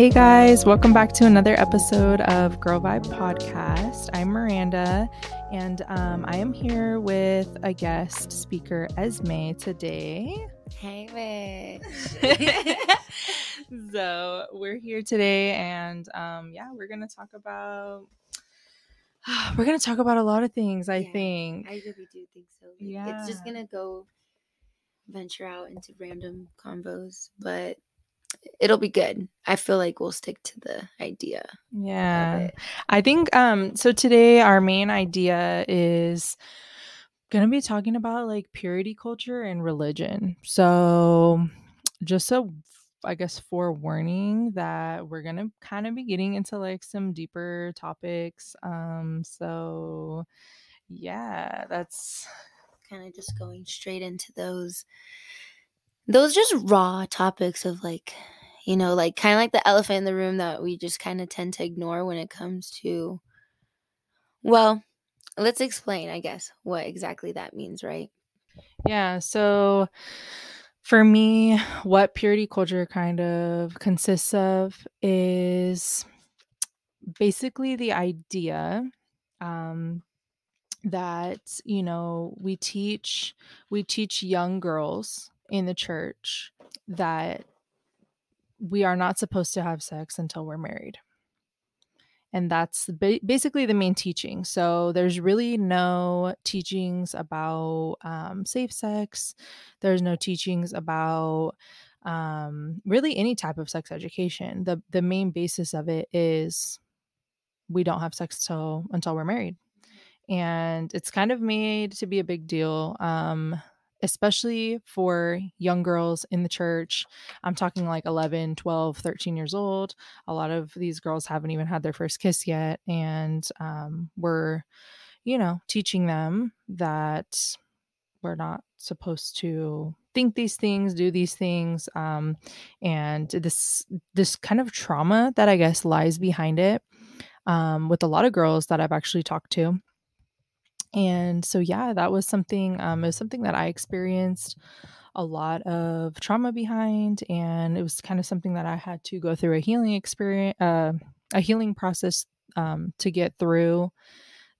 Hey guys, welcome back to another episode of Girl Vibe Podcast. I'm Miranda, and um, I am here with a guest speaker, Esme, today. Hey, bitch. so we're here today, and um, yeah, we're gonna talk about. We're gonna talk about a lot of things. I Yeah, think. I really do think so. Yeah. It's just gonna go venture out into random combos, but it'll be good. I feel like we'll stick to the idea Yeah. I think um so today our main idea is going to be talking about like purity culture and religion. So just a I guess forewarning that we're going to kind of be getting into like some deeper topics. Um so yeah, that's Kind of just going straight into those those just raw topics of like you know like kind of like the elephant in the room that we just kind of tend to ignore when it comes to well let's explain i guess what exactly that means right Yeah. So for me, what purity culture kind of consists of is basically the idea um, that you know we teach we teach young girls in the church that we are not supposed to have sex until we're married. And that's ba- basically the main teaching. So there's really no teachings about um, safe sex. There's no teachings about um, really any type of sex education. The the main basis of it is we don't have sex till until we're married. And it's kind of made to be a big deal. Um especially for young girls in the church i'm talking like 11 12 13 years old a lot of these girls haven't even had their first kiss yet and um, we're you know teaching them that we're not supposed to think these things do these things um, and this this kind of trauma that i guess lies behind it um, with a lot of girls that i've actually talked to and so yeah that was something um, it was something that i experienced a lot of trauma behind and it was kind of something that i had to go through a healing experience uh, a healing process um, to get through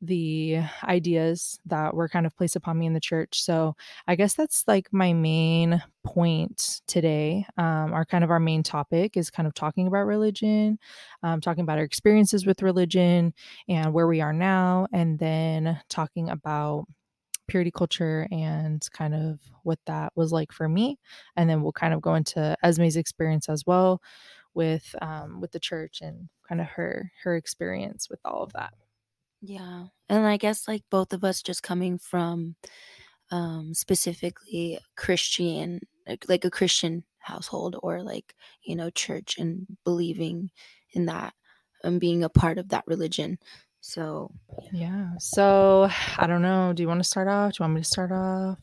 the ideas that were kind of placed upon me in the church so i guess that's like my main point today um, our kind of our main topic is kind of talking about religion um, talking about our experiences with religion and where we are now, and then talking about purity culture and kind of what that was like for me. And then we'll kind of go into Esme's experience as well with um, with the church and kind of her her experience with all of that. Yeah. And I guess like both of us just coming from um specifically Christian like, like a Christian household or like, you know, church and believing in that and being a part of that religion. So Yeah. So I don't know. Do you want to start off? Do you want me to start off?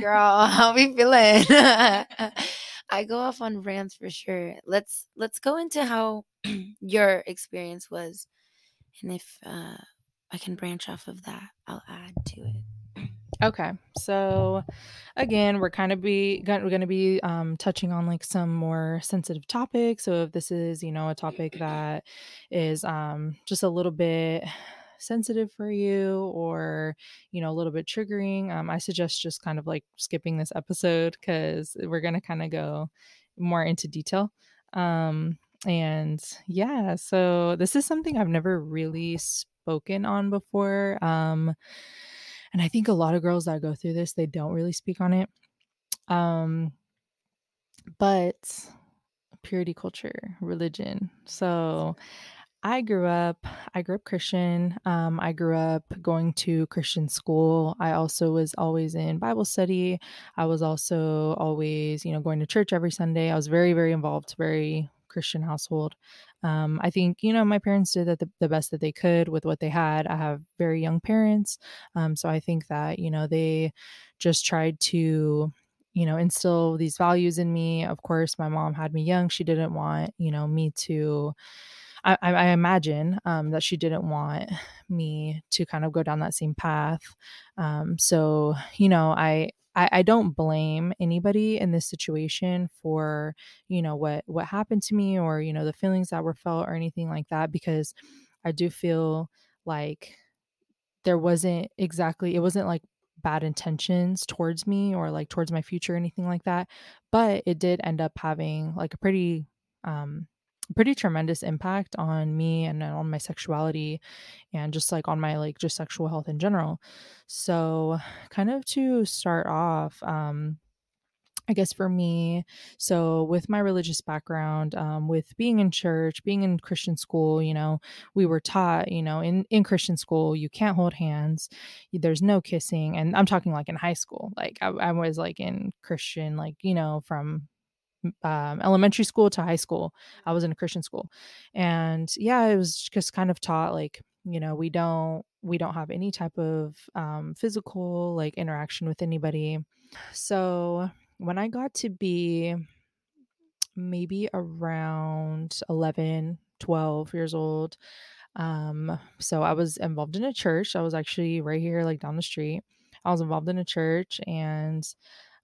girl, how we feeling? I go off on rants for sure. Let's let's go into how your experience was and if uh I can branch off of that, I'll add to it. Okay, so again, we're kind of be we're going to be um, touching on like some more sensitive topics. So if this is you know a topic that is um, just a little bit sensitive for you or you know a little bit triggering, um, I suggest just kind of like skipping this episode because we're going to kind of go more into detail. Um, and yeah, so this is something I've never really spoken on before. Um, and I think a lot of girls that go through this, they don't really speak on it. Um, but purity culture, religion. So I grew up, I grew up Christian. Um, I grew up going to Christian school. I also was always in Bible study. I was also always, you know, going to church every Sunday. I was very, very involved, very Christian household. Um, I think, you know, my parents did the, the best that they could with what they had. I have very young parents. Um, so I think that, you know, they just tried to, you know, instill these values in me. Of course, my mom had me young. She didn't want, you know, me to, I, I imagine um, that she didn't want me to kind of go down that same path. Um, so, you know, I, I, I don't blame anybody in this situation for, you know, what, what happened to me or, you know, the feelings that were felt or anything like that, because I do feel like there wasn't exactly, it wasn't like bad intentions towards me or like towards my future or anything like that but it did end up having like a pretty um pretty tremendous impact on me and on my sexuality and just like on my like just sexual health in general so kind of to start off um I guess for me, so with my religious background, um, with being in church, being in Christian school, you know, we were taught, you know, in, in Christian school, you can't hold hands, there's no kissing. And I'm talking like in high school, like I, I was like in Christian, like, you know, from um, elementary school to high school, I was in a Christian school. And yeah, it was just kind of taught like, you know, we don't, we don't have any type of um, physical like interaction with anybody. So when I got to be maybe around 11, 12 years old, um, so I was involved in a church. I was actually right here, like down the street. I was involved in a church, and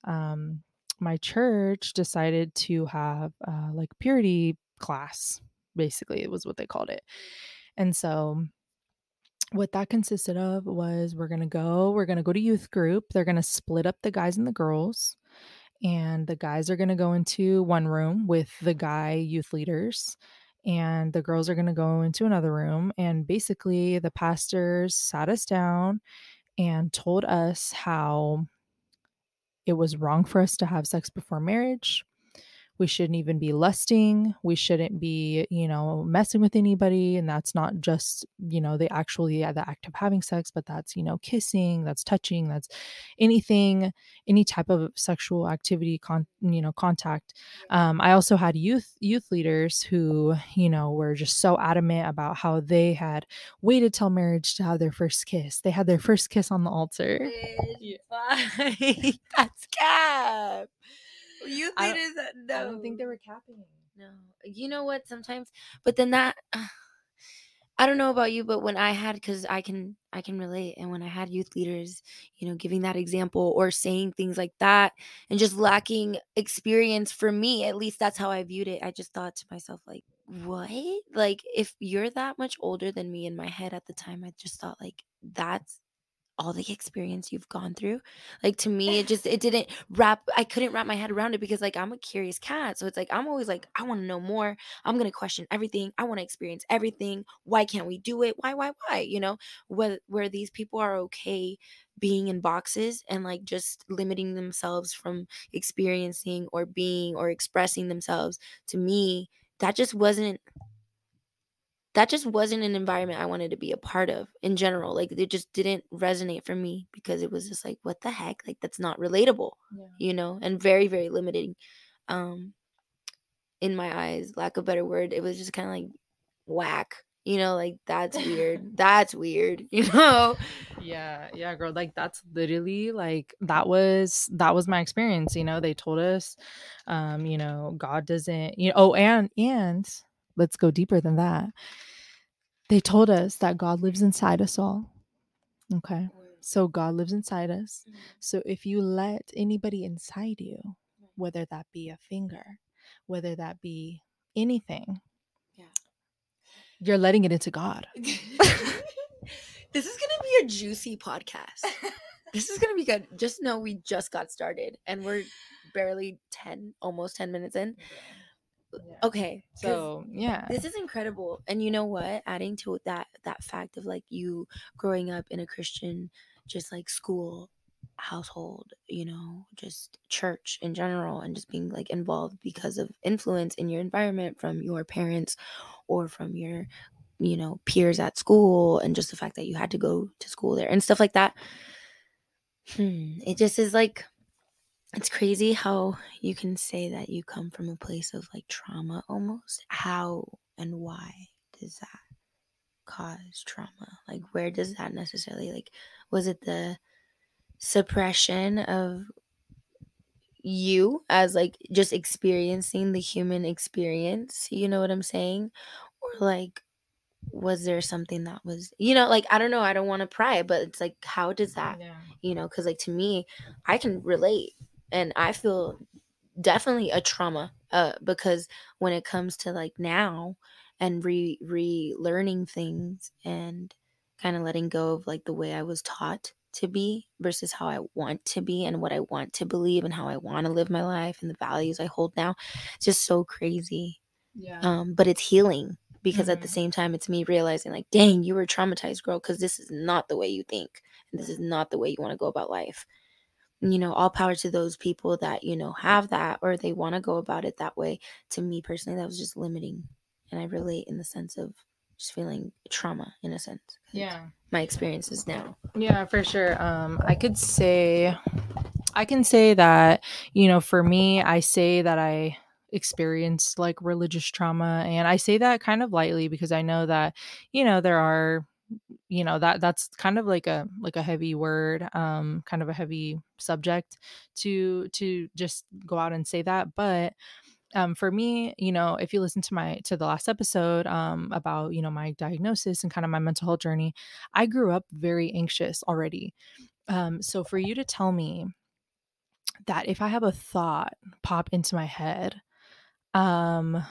um, my church decided to have uh, like purity class. Basically, it was what they called it. And so what that consisted of was we're going to go, we're going to go to youth group. They're going to split up the guys and the girls and the guys are going to go into one room with the guy youth leaders and the girls are going to go into another room and basically the pastors sat us down and told us how it was wrong for us to have sex before marriage we shouldn't even be lusting we shouldn't be you know messing with anybody and that's not just you know the actually yeah, the act of having sex but that's you know kissing that's touching that's anything any type of sexual activity con you know contact. Um, i also had youth youth leaders who you know were just so adamant about how they had waited till marriage to have their first kiss. They had their first kiss on the altar. Yeah. that's cap you I leaders that no. i don't think they were capping No. You know what? Sometimes, but then that I don't know about you, but when I had cuz I can I can relate and when I had youth leaders, you know, giving that example or saying things like that and just lacking experience for me, at least that's how I viewed it. I just thought to myself like, "What? Like if you're that much older than me in my head at the time, I just thought like that's all the experience you've gone through like to me it just it didn't wrap i couldn't wrap my head around it because like i'm a curious cat so it's like i'm always like i want to know more. I'm going to question everything. I want to experience everything. Why can't we do it? Why why why? You know? Where where these people are okay being in boxes and like just limiting themselves from experiencing or being or expressing themselves to me that just wasn't that just wasn't an environment I wanted to be a part of in general. Like it just didn't resonate for me because it was just like, what the heck? Like that's not relatable, yeah. you know, and very, very limiting. Um in my eyes, lack of better word. It was just kind of like whack. You know, like that's weird. that's weird, you know? Yeah, yeah, girl. Like that's literally like that was that was my experience. You know, they told us, um, you know, God doesn't, you know, oh, and and let's go deeper than that. They told us that God lives inside us all. Okay. So God lives inside us. Mhm. So if you let anybody inside you, whether that be a finger, whether that be anything, Yeah. you're letting it into God. this is gonna be a juicy podcast. This is gonna be good. Just know we just got started and we're barely 10, almost 10 minutes in. Okay. So yeah. this is incredible. And you know what? Adding to that that fact of like you growing up in a Christian just like school household, you know, just church in general and just being like involved because of influence in your environment from your parents or from your you know peers at school and just the fact that you had to go to school there and stuff like that hmm, it just is like it's crazy how you can say that you come from a place of like trauma almost. How and why does that cause trauma? Like where does that necessarily like was it the suppression of you as like just experiencing the human experience you know what i'm saying? Or like was there something that was you know like i don't know i don't want to pry but it's like how does that Yeah. you know because like to me i can relate and i feel definitely a trauma uh because when it comes to like now and re relearning things and kind of letting go of like the way i was taught to be versus how i want to be and what i want to believe and how i want to live my life and the values i hold now it's just so crazy Yeah. um but it's healing because at the Mhm. same time it's me realizing like dang you were traumatized girl because this is not the way you think and this is not the way you want to go about life you know all power to those people that you know have that or they want to go about it that way to me personally that was just limiting and i relate in the sense of just feeling trauma in a sense. yeah. my experiences now Yeah, for sure. Um, I could say, I can say that, you know, for me, I say that I experienced like religious trauma, and I say that kind of lightly because I know that, you know, there are, you know, that that's kind of like a like a heavy word, um, kind of a heavy subject to to just go out and say that, but um, for me, you know, if you listen to my to the last episode um, about you know my diagnosis and kind of my mental health journey, I grew up very anxious already. Um, so for you to tell me that if I have a thought pop into my head, um,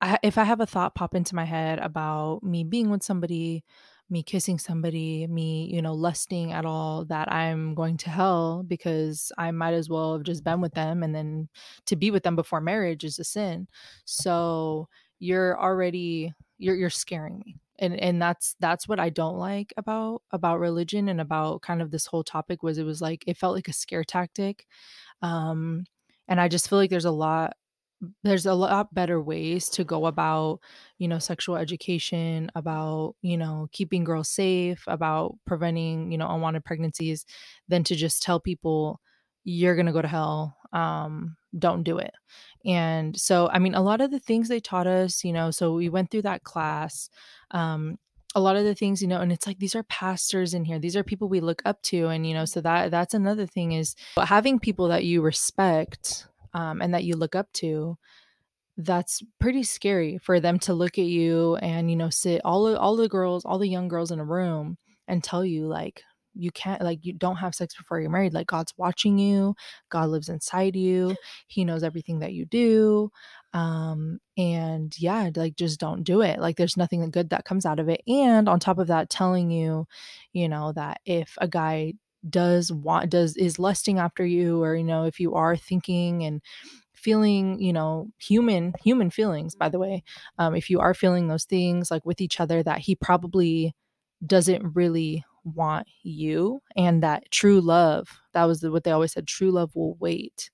I, if I have a thought pop into my head about me being with somebody, me kissing somebody, me, you know, lusting at all, that I'm going to hell because I might as well have just been with them. And then to be with them before marriage is a sin. So you're already you're you're scaring me. And and that's that's what I don't like about about religion and about kind of this whole topic was it was like it felt like a scare tactic. Um and I just feel like there's a lot there's a lot better ways to go about you know sexual education about you know keeping girls safe about preventing you know unwanted pregnancies than to just tell people you're going to go to hell um don't do it. And so i mean a lot of the things they taught us you know so we went through that class um a lot of the things you know and it's like these are pastors in here these are people we look up to and you know so that that's another thing is having people that you respect um, and that you look up to that's pretty scary for them to look at you and you know sit all all the girls all the young girls in a room and tell you like you can't like you don't have sex before you're married. Like god's watching you god lives inside you he knows everything that you do um and yeah like just don't do it. Like there's nothing good that comes out of it. And on top of that telling you you know that if a guy does want does is lusting after you or you know if you are thinking and feeling you know human human feelings by the way um, if you are feeling those things like with each other that he probably doesn't really want you and that true love that was what they always said true love will wait.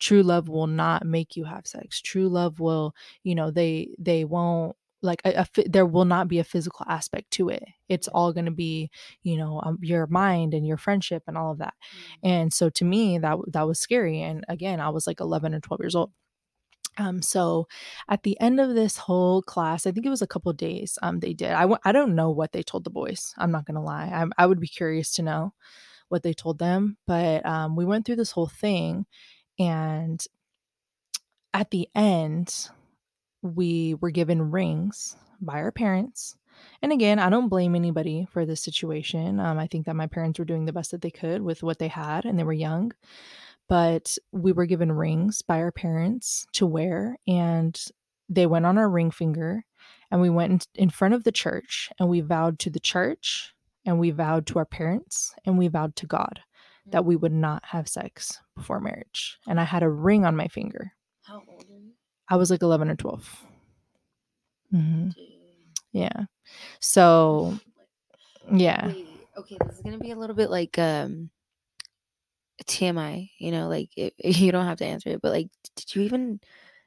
True love will not make you have sex. True love will you know they they won't like a, a there will not be a physical aspect to it. It's all going to be you know um, your mind and your friendship and all of that. And so to me that that was scary and again i was like 11 or 12 years old. Um so at the end of this whole class i think it was a couple of days um they did I w- I don't know what they told the boys i'm not gonna lie I'm, I would be curious to know what they told them but um we went through this whole thing and at the end we were given rings by our parents and again i don't blame anybody for this situation um, i think that my parents were doing the best that they could with what they had and they were young but we were given rings by our parents to wear and they went on our ring finger and we went in, in front of the church and we vowed to the church and we vowed to our parents and we vowed to god that we would not have sex before marriage and i had a ring on my finger. How old are you i was like 11 or 12 hmm yeah. So yeah. Wait, okay, this is gonna be a little bit like um TMI, you know, like it, you don't have to answer it, but like, did you even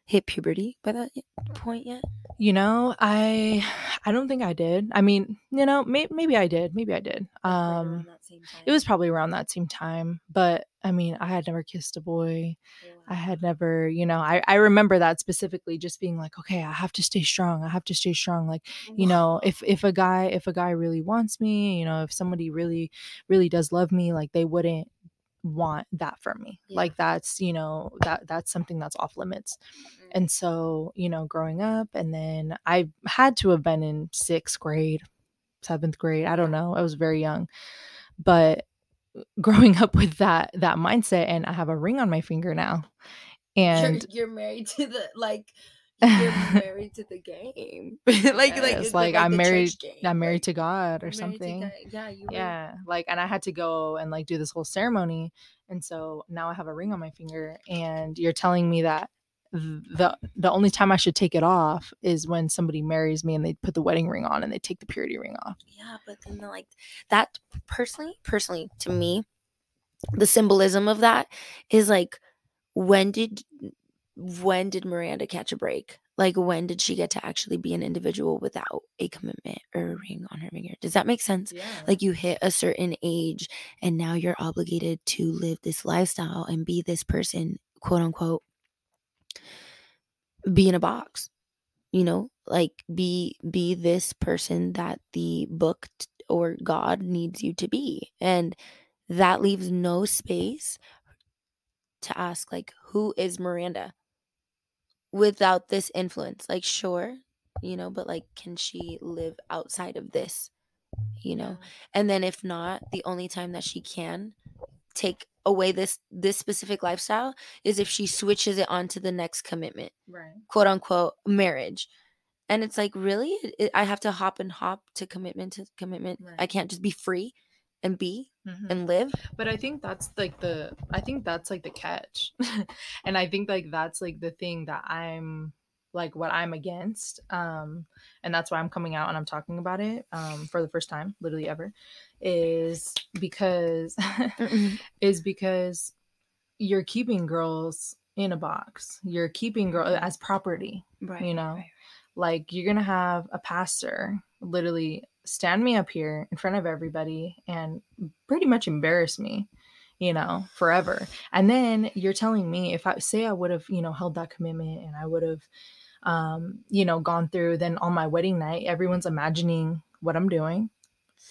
hit puberty by that point yet? You know, I I don't think I did. I mean, you know, may, maybe I did. Maybe I did. Um around that same time. it was probably around that same time, but I mean, I had never kissed a boy. I had never, you know, I I remember that specifically just being like, okay, I have to stay strong. I have to stay strong like, you know, if if a guy if a guy really wants me, you know, if somebody really really does love me, like they wouldn't want that for me. Yeah. Like that's, you know, that that's something that's off limits. Mm. And so, you know, growing up and then I had to have been in 6th grade, 7th grade, I don't know. I was very young. But growing up with that that mindset and I have a ring on my finger now. And you're, you're married to the like you're married to the game. like like it's like, like I'm married-. I'm married like, to God or something. God. Yeah, you were- Yeah, like and I had to go and like do this whole ceremony. And so now I have a ring on my finger and you're telling me that the the only time I should take it off is when somebody marries me and they put the wedding ring on and they take the purity ring off. Yeah, but then the, like that personally, personally to me, the symbolism of that is like when did when did Miranda catch a break? Like when did she get to actually be an individual without a commitment or a ring on her finger? Does that make sense? Yeah. Like you hit a certain age and now you're obligated to live this lifestyle and be this person, quote unquote, be in a box. You know, like be be this person that the book t- or God needs you to be. And that leaves no space to ask like who is Miranda without this influence? Like sure, you know, but like can she live outside of this? You know? And then if not, the only time that she can take away this this specific lifestyle is if she switches it onto the next commitment, Right. quote unquote marriage. And it's like, really? It- I have to hop and hop to commitment to commitment. I can't just be free and be Mhm. and live. But I think that's like the I think that's like the catch. and I think like that's like the thing that I'm like what I'm against. Um and that's why I'm coming out and I'm talking about it um for the first time, literally ever, is because is because you're keeping girls in a box. You're keeping girls as property Right. you know like you're gonna have a pastor literally stand me up here in front of everybody and pretty much embarrass me you know forever. And then you're telling me if i say i would have you know held that commitment and i would have um you know gone through then on my wedding night everyone's imagining what i'm doing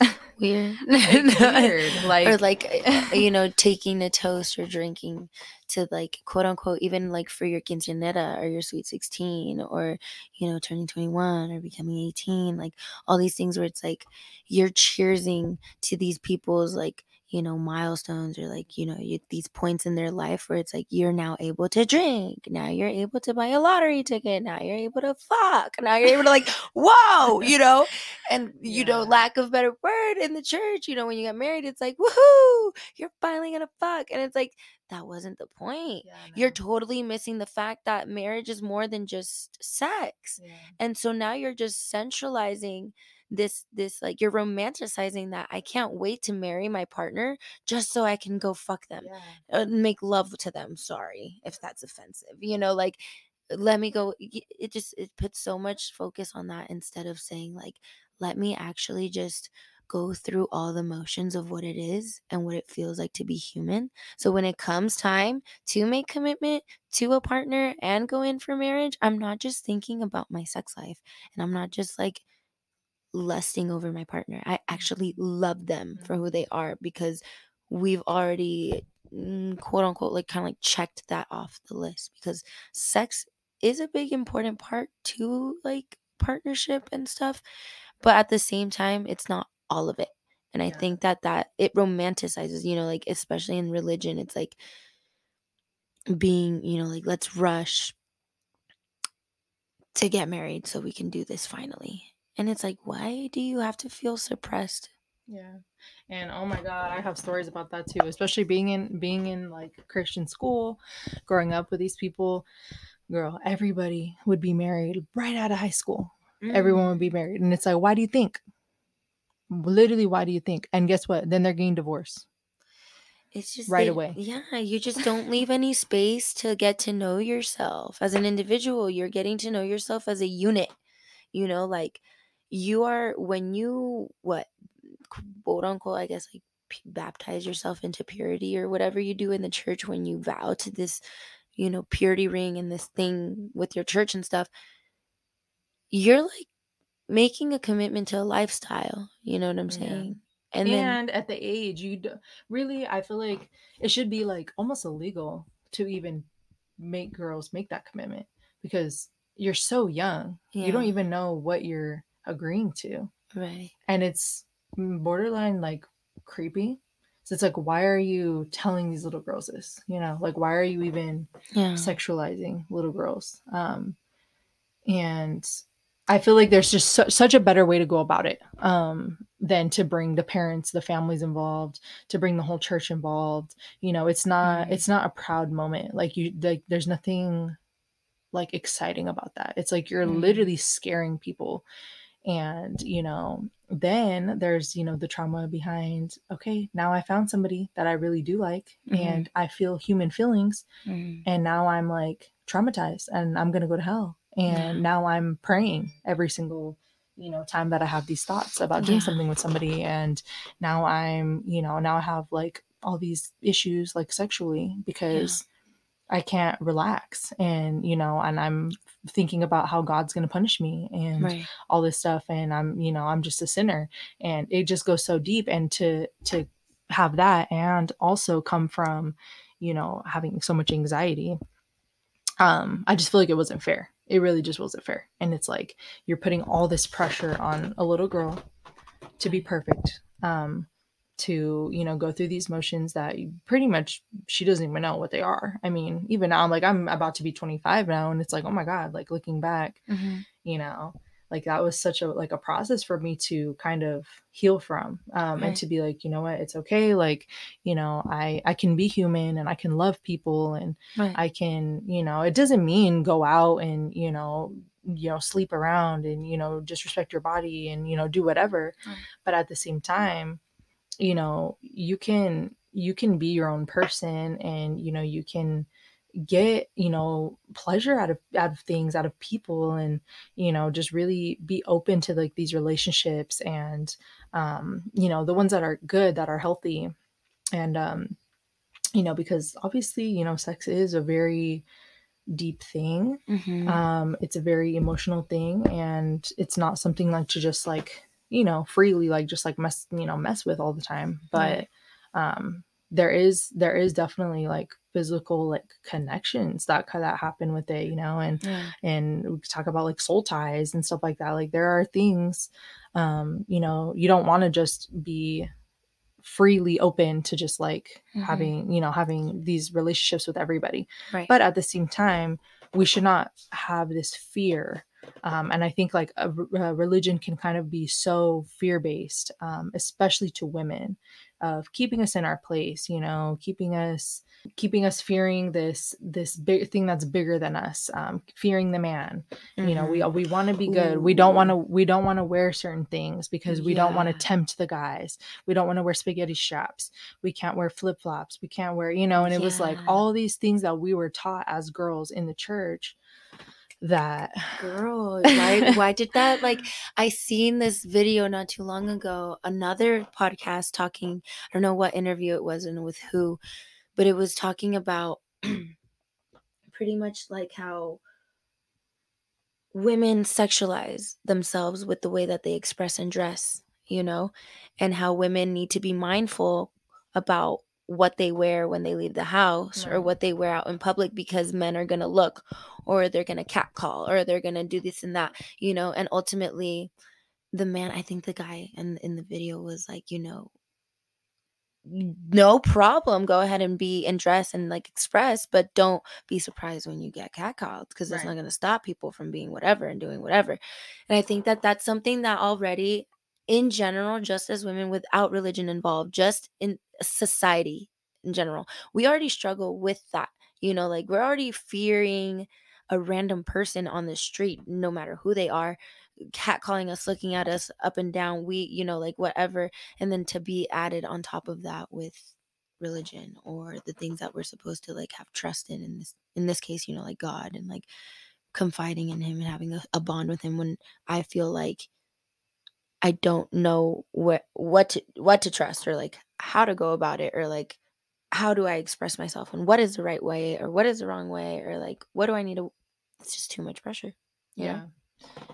Weird. Weird like or like uh, you know taking a toast or drinking to like quote unquote even like for your quinceanera or your sweet 16 or you know turning 21 or becoming 18 like all these things where it's like you're cheersing to these people's like you know milestones or like you know you, these points in their life where it's like you're now able to drink. Now you're able to buy a lottery ticket. Now you're able to fuck. Now you're able to like whoa you know? And you know lack of better word in the church you know when you get married it's like woohoo! You're finally gonna fuck. And it's like that wasn't the point. Yeah, you're totally missing the fact that marriage is more than just sex. Yeah. and so now you're just centralizing this this like you're romanticizing that i can't wait to marry my partner just so i can go fuck them Yeah. uh, make love to them sorry if that's offensive you know like let me go it just it puts so much focus on that instead of saying like let me actually just go through all the motions of what it is and what it feels like to be human so when it comes time to make commitment to a partner and go in for marriage i'm not just thinking about my sex life and i'm not just like lusting over my partner. I actually love them for who they are because we've already mm, quote unquote like kind of like checked that off the list because sex is a big important part to like partnership and stuff but at the same time it's not all of it and i Yeah. think that that it romanticizes you know like especially in religion it's like being you know like let's rush to get married so we can do this finally and it's like why do you have to feel suppressed Yeah. And oh my god, I have stories about that too, especially being in being in like Christian school, growing up with these people. Girl, everybody would be married right out of high school. Everyone mm. would be married. And it's like, why do you think? Literally, why do you think? And guess what? Then they're getting divorced. it's just right they- away. yeah you just don't leave any space to get to know yourself as an individual you're getting to know yourself as a unit you know like you are when you what quote unquote i guess like p- baptize yourself into purity or whatever you do in the church when you vow to this you know purity ring and this thing with your church and stuff you're like making a commitment to a lifestyle you know what i'm Yeah. saying? And then and at the age you d- really i feel like it should be like almost illegal to even make girls make that commitment because you're so young. You don't even know what you're agreeing to right. and it's borderline like creepy so it's like why are you telling these little girls this you know like why are you even Yeah. sexualizing little girls um and i feel like there's just su- such a better way to go about it um than to bring the parents the families involved to bring the whole church involved you know it's not Mhm. it's not a proud moment like you like there's nothing like exciting about that it's like you're Mhm. literally scaring people and you know then there's you know the trauma behind okay now i found somebody that i really do like Mhm. and i feel human feelings Mhm. and now i'm like traumatized and i'm gonna go to hell and Yeah. now i'm praying every single you know time that i have these thoughts about doing Yeah. something with somebody and now i'm you know now i have like all these issues like sexually because i can't relax and you know and i'm thinking about how god's gonna punish me and Right. all this stuff and i'm you know i'm just a sinner. And it just goes so deep and to to have that and also come from you know having so much anxiety um i just feel like it wasn't fair. It really just wasn't fair. And it's like you're putting all this pressure on a little girl to be perfect um to you know go through these motions that pretty much she doesn't even know what they are i mean even now i'm like i'm about to be 25 now and it's like oh my god like looking back Mhm. you know like that was such a like a process for me to kind of heal from um Right. and to be like you know what it's okay like you know i i can be human and i can love people and Right. i can you know it doesn't mean go out and you know you know sleep around and you know disrespect your body and you know do whatever Right. but at the same time you know you can you can be your own person and you know you can get you know pleasure out of out of things out of people and you know just really be open to like these relationships and um you know the ones that are good that are healthy and um you know because obviously you know sex is a very deep thing Mhm. um it's a very emotional thing and it's not something like to just like you know freely like just like mess you know mess with all the time but um there is there is definitely like physical like connections that that happen with it you know and Yeah. and we talk about like soul ties and stuff like that like there are things um you know you don't want to just be freely open to just like Mhm. having you know having these relationships with everybody Right. but at the same time we should not have this fear um, and i think like a, a religion can kind of be so fear based um, especially to women of keeping us in our place you know keeping us keeping us fearing this this big thing that's bigger than us um, fearing the man. You know we Mhm. we want to be good. We don't want to we don't want to wear certain things because we don't want to tempt the guys. We don't want to wear spaghetti straps. We can't wear flip-flops. We can't wear you know and it was like all these things that we were taught as girls in the church that. Girl, why why did that like I seen this video not too long ago, another podcast talking, I don't know what interview it was and with who, but it was talking about pretty much like how women sexualize themselves with the way that they express and dress, you know, and how women need to be mindful about what they wear when they leave the house or what they wear out in public because men are going to look or they're going to catcall or they're going to do this and that, you know, and ultimately the man, I think the guy in in the video was like, you know, no problem. Go ahead and be and dress and like express, but don't be surprised when you get catcalled because that's Right. not going to stop people from being whatever and doing whatever. And I think that that's something that already, in general, just as women without religion involved, just in society in general, we already struggle with that. You know, like we're already fearing a random person on the street, no matter who they are, catcalling us, looking at us up and down. We, you know, like whatever and then to be added on top of that with religion or the things that we're supposed to like have trust in in this in this case you know like god and like confiding in him and having a, a bond with him when i feel like i don't know what what to what to trust or like how to go about it or like how do i express myself and what is the right way or what is the wrong way or like what do i need to it's just too much pressure you know?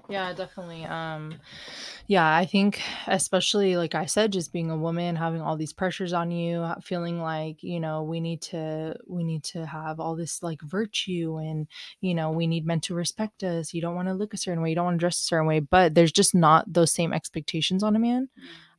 Yeah definitely. Um yeah, I think especially like I said just being a woman, having all these pressures on you, feeling like, you know, we need to we need to have all this like virtue and, you know, we need men to respect us. You don't want to look a certain way, you don't want to dress a certain way, but there's just not those same expectations on a man.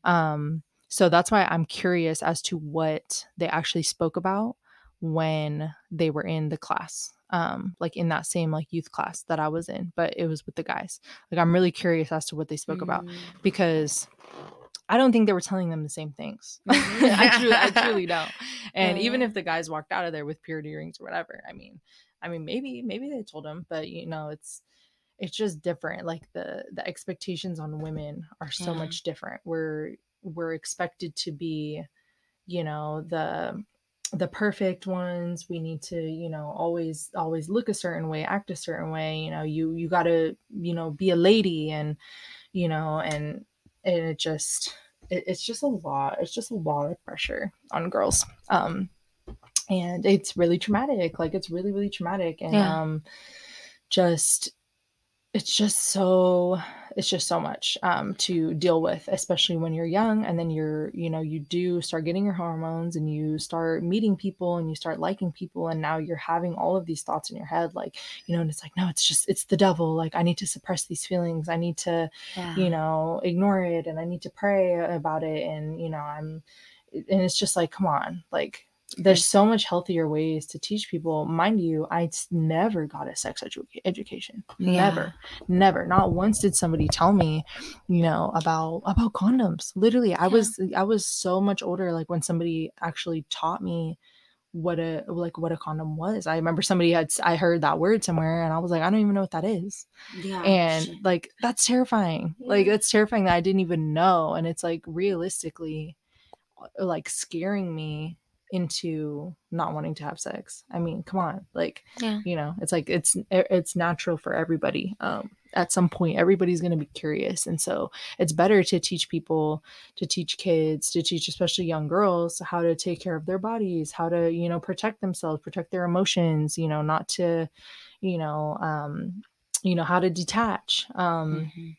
Um so that's why I'm curious as to what they actually spoke about when they were in the class. Um like in that same like youth class that I was in, but it was with the guys. Like I'm really curious as to what they spoke about Mm. because I don't think they were telling them the same things. I truly, I truly don't. And even if the guys walked out of there with purity rings or whatever, I mean, I mean, maybe, maybe they told them, but you know, it's, it's just different. Like the the expectations on women are so Yeah. much different. We're we're expected to be, you know, the the perfect ones. We need to you know always always look a certain way act a certain way. You know you you got to you know be a lady and you know and and it just it, it's just a lot it's just a lot of pressure on girls. Um and it's really traumatic like it's really really traumatic. And Yeah. um just it's just so it's just so much um to deal with especially when you're young and then you're you know you do start getting your hormones and you start meeting people and you start liking people and now you're having all of these thoughts in your head like you know and it's like no it's just it's the devil like i need to suppress these feelings i need to Yeah. you know ignore it and i need to pray about it and you know i'm and it's just like come on like there's so much healthier ways to teach people mind you i never got a sex edu- education Yeah. never never not once did somebody tell me you know about about condoms literally i Yeah. was i was so much older like when somebody actually taught me what a like what a condom was i remember somebody had I heard that word somewhere and i was like i don't even know what that is Yeah. and shit. like that's terrifying like Yeah. that's terrifying that i didn't even know and it's like realistically uh, like scaring me into not wanting to have sex i mean come on like Yeah. you know it's like it's it's natural for everybody um at some point everybody's going to be curious and so it's better to teach people to teach kids to teach especially young girls how to take care of their bodies how to you know protect themselves protect their emotions you know not to you know um you know how to detach um Mhm.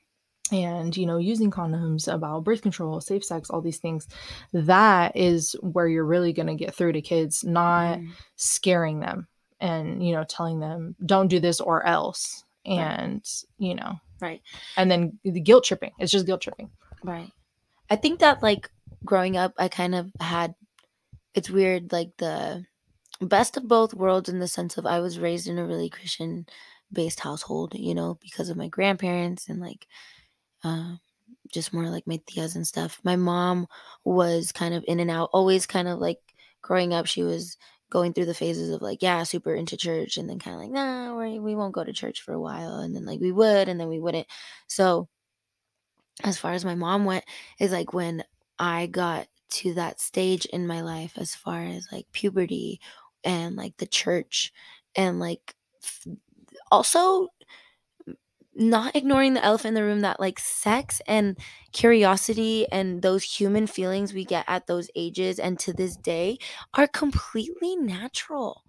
And you know using condoms about birth control safe sex all these things that is where you're really going to get through to kids not Mhm. scaring them and you know telling them don't do this or else Right. and you know Right. and then the guilt tripping it's just guilt tripping Right. I think that like growing up, I kind of had it's weird, like the best of both worlds in the sense of I was raised in a really Christian based household, you know, because of my grandparents and like uh, just more like my tias and stuff. My mom was kind of in and out, always kind of like growing up, she was going through the phases of like, yeah, super into church, and then kind of like, nah, we, we won't go to church for a while. And then like we would, and then we wouldn't. So, as far as my mom went, is like when I got to that stage in my life, as far as like puberty and like the church, and like f- also not ignoring the elephant in the room that like sex and curiosity and those human feelings we get at those ages and to this day are completely natural.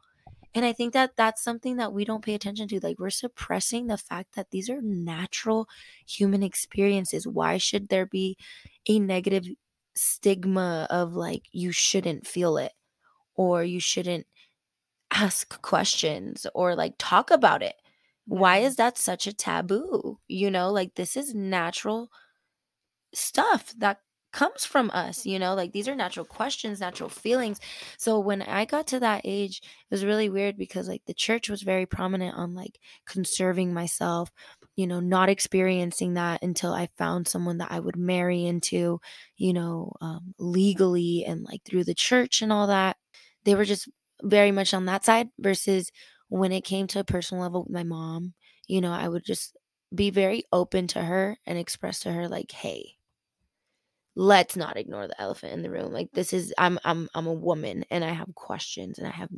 And I think that that's something that we don't pay attention to. Like, we're suppressing the fact that these are natural human experiences. Why should there be a negative stigma of like, you shouldn't feel it or you shouldn't ask questions or like talk about it? Why is that such a taboo? You know, like, this is natural stuff that comes from us, you know, like these are natural questions, natural feelings. So when I got to that age, it was really weird because like the church was very prominent on like conserving myself, you know, not experiencing that until I found someone that I would marry into, you know, um, legally and like through the church and all that. They were just very much on that side versus when it came to a personal level with my mom, you know, I would just be very open to her and express to her like, "Hey, let's not ignore the elephant in the room. Like this is I'm I'm I'm a woman and I have questions and I have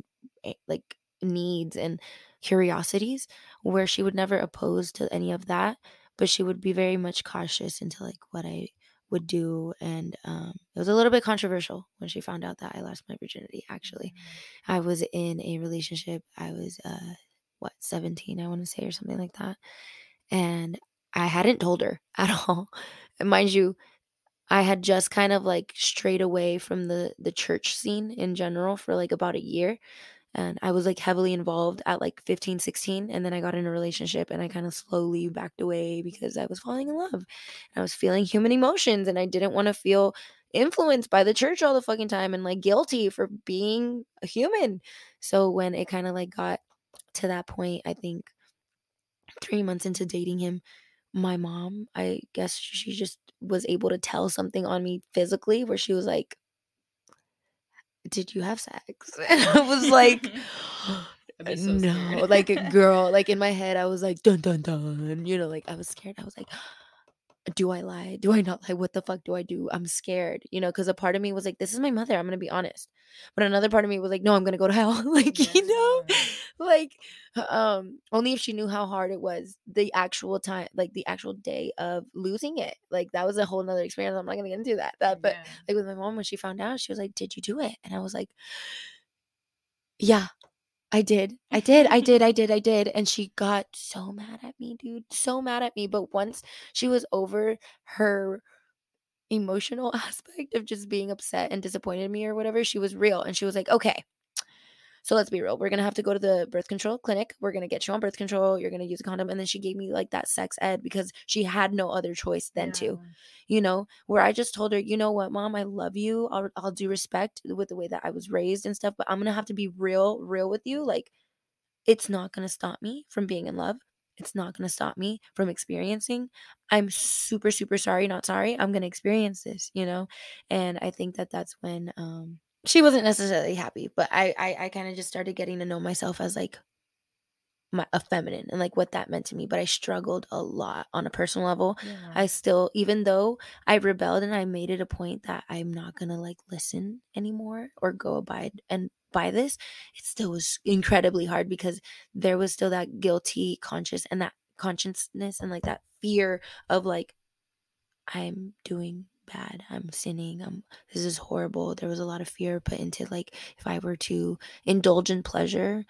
eh, like needs and curiosities where she would never oppose to any of that, but she would be very much cautious into like what I would do and um it was a little bit controversial when she found out that I lost my virginity actually. I was in a relationship. I was uh what 17 I want to say or something like that. And I hadn't told her at all. And mind you, I had just kind of like strayed away from the the church scene in general for like about a year and I was like heavily involved at like 15, 16 and then I got in a relationship and I kind of slowly backed away because I was falling in love. I was feeling human emotions and I didn't want to feel influenced by the church all the fucking time and like guilty for being a human. So when it kind of like got to that point, I think 3 months into dating him, my mom, I guess she just was able to tell something on me physically where she was like, "Did you have sex?" And I was like, so "No." Like a girl, like in my head, I was like, "Dun dun dun." You know, like I was scared. I was like, "Do I lie? Do I not lie? What the fuck do I do?" I'm scared, you know, because a part of me was like, "This is my mother. I'm gonna be honest," but another part of me was like, "No, I'm gonna go to hell." like you know, like um only if she knew how hard it was the actual time like the actual day of losing it like that was a whole nother experience i'm not gonna get into that that but Yeah. like with my mom when she found out she was like did you do it and i was like yeah i did i did i did i did i did and she got so mad at me dude so mad at me but once she was over her emotional aspect of just being upset and disappointed in me or whatever she was real and she was like okay so let's be real. We're gonna have to go to the birth control clinic. We're gonna get you on birth control. You're gonna use a condom. And then she gave me like that sex ed because she had no other choice than to, you know, where I just told her, you know what, mom, I love you. I'll, I'll do respect with the way that I was raised and stuff, but I'm gonna have to be real, real with you. Like, it's not gonna stop me from being in love. It's not gonna stop me from experiencing. I'm super, super sorry, not sorry. I'm gonna experience this, you know? And I think that that's when, um, she wasn't necessarily happy, but I I, I kind of just started getting to know myself as like my a feminine and like what that meant to me. But I struggled a lot on a personal level. Yeah. I still, even though I rebelled and I made it a point that I'm not gonna like listen anymore or go abide and by this, it still was incredibly hard because there was still that guilty conscious and that consciousness and like that fear of like I'm doing bad. I'm sinning. I'm this is horrible. There was a lot of fear put into like if I were to indulge in pleasure,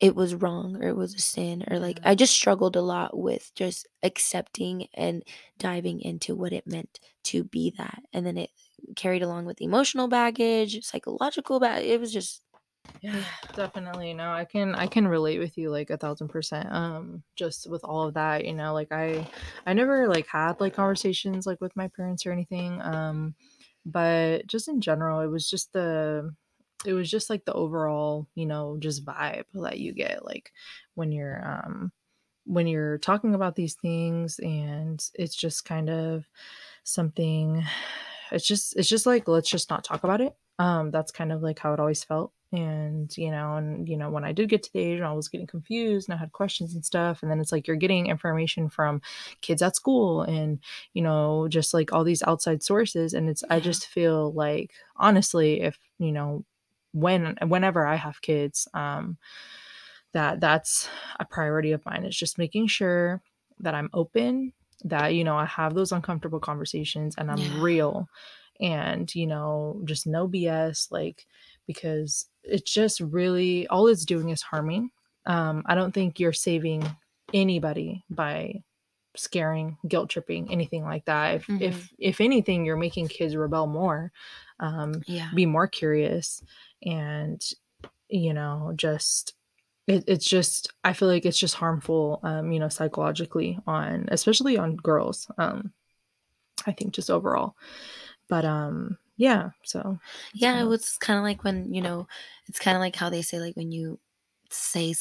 it was wrong or it was a sin or like I just struggled a lot with just accepting and diving into what it meant to be that. And then it carried along with emotional baggage, psychological bag. It was just Yeah, definitely. No, I can I can relate with you like a thousand percent. Um, just with all of that, you know, like I I never like had like conversations like with my parents or anything. Um, but just in general, it was just the it was just like the overall, you know, just vibe that you get like when you're um when you're talking about these things and it's just kind of something it's just it's just like let's just not talk about it um that's kind of like how it always felt and you know and you know when i did get to the age when i was getting confused and i had questions and stuff and then it's like you're getting information from kids at school and you know just like all these outside sources and it's i just feel like honestly if you know when whenever i have kids um that that's a priority of mine is just making sure that i'm open that you know i have those uncomfortable conversations and i'm Yeah. real and you know just no bs like because it's just really all it's doing is harming. Um i don't think you're saving anybody by scaring guilt tripping anything like that. If if if anything you're making kids rebel more um yeah. be more curious and you know just it, it's just i feel like it's just harmful um you know psychologically on especially on girls um i think just overall. But um yeah so Yeah, it was kind of like when, you know, it's kind of like how they say like when you say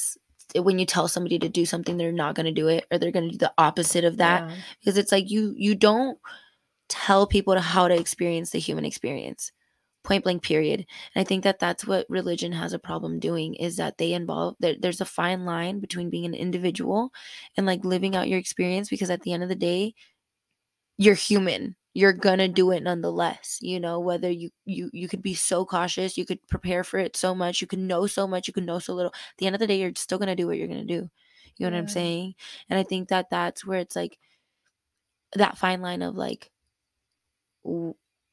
when you tell somebody to do something they're not going to do it or they're going to do the opposite of that yeah. because it's like you you don't tell people to how to experience the human experience point blank period and i think that that's what religion has a problem doing is that they involve there, there's a fine line between being an individual and like living out your experience because at the end of the day you're human you're gonna do it nonetheless you know whether you you you could be so cautious you could prepare for it so much you could know so much you could know so little at the end of the day you're still gonna do what you're gonna do you know what i'm saying and i think that that's where it's like that fine line of like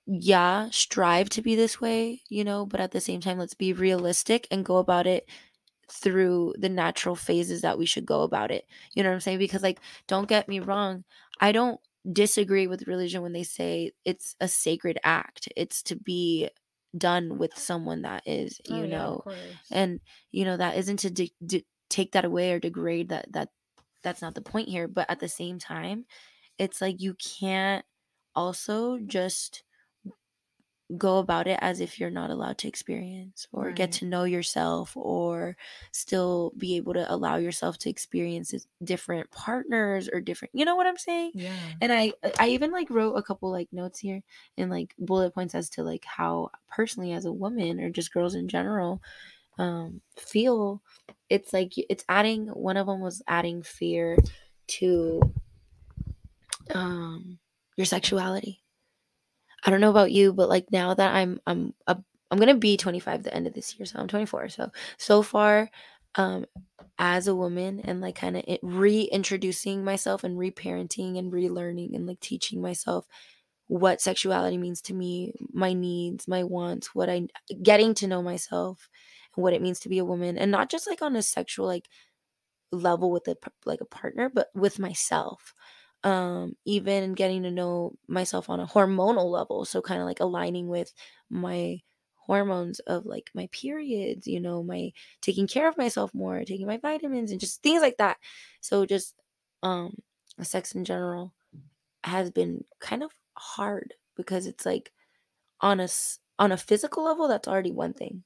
yeah strive to be this way you know but at the same time let's be realistic and go about it through the natural phases that we should go about it. You know what I'm saying? Because like don't get me wrong, I don't disagree with religion when they say it's a sacred act. It's to be done with someone that is, oh, you Oh, yeah, know, and you know that isn't to de- de- take that away or degrade that that that's not the point here, but at the same time, it's like you can't also just go about it as if you're not allowed to experience or get to know yourself or still be able to allow yourself to experience different partners or different you know what i'm saying? Yeah. and i i even like wrote a couple like notes here and like bullet points as to like how personally as a woman or just girls in general um feel. It's like it's adding one of them was adding fear to um your sexuality I don't know about you, but like now that I'm I'm a, I'm gonna be 25 the end of this year, so I'm 24. So so far, um, as a woman and like kind of reintroducing myself and reparenting and relearning and like teaching myself what sexuality means to me, my needs, my wants, what I getting to know myself and what it means to be a woman, and not just like on a sexual like level with a like a partner, but with myself. Um, even getting to know myself on a hormonal level, so kind of like aligning with my hormones of like my periods, you know, my taking care of myself more, taking my vitamins and just things like that. So just um sex in general has been kind of hard because it's like on a on a physical level that's already one thing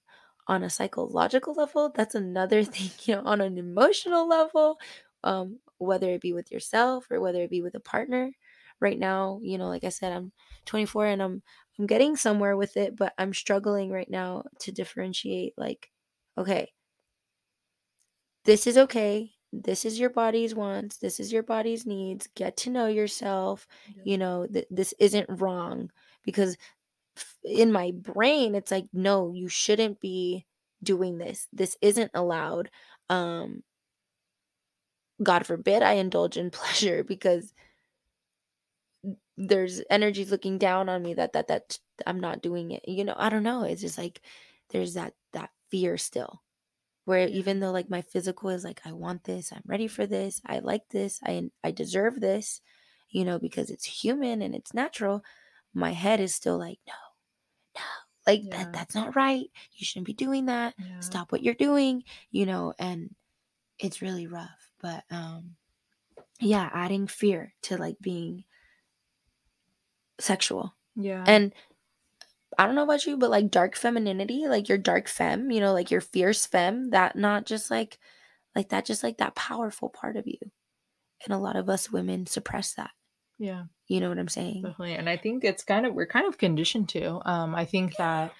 on a psychological level that's another thing you know on an emotional level um whether it be with yourself or whether it be with a partner. Right now you know like i said i'm 24 and i'm i'm getting somewhere with it but i'm struggling right now to differentiate like okay this is okay. This is your body's wants. This is your body's needs. Get to know yourself. You know th- this isn't wrong. Because in my brain it's like no you shouldn't be doing this. This isn't allowed. Um god forbid i indulge in pleasure because there's energies looking down on me that that that i'm not doing it you know i don't know it's just like there's that that fear still where even though like my physical is like i want this i'm ready for this i like this i i deserve this you know because it's human and it's natural my head is still like no no like Yeah. that that's not right you shouldn't be doing that Yeah. stop what you're doing you know and it's really rough but um yeah adding fear to like being sexual Yeah. and i don't know about you but like dark femininity like your dark femme you know like your fierce femme that not just like like that just like that powerful part of you and a lot of us women suppress that yeah. you know what i'm saying Definitely. And I think it's kind of we're kind of conditioned to. Um, I think that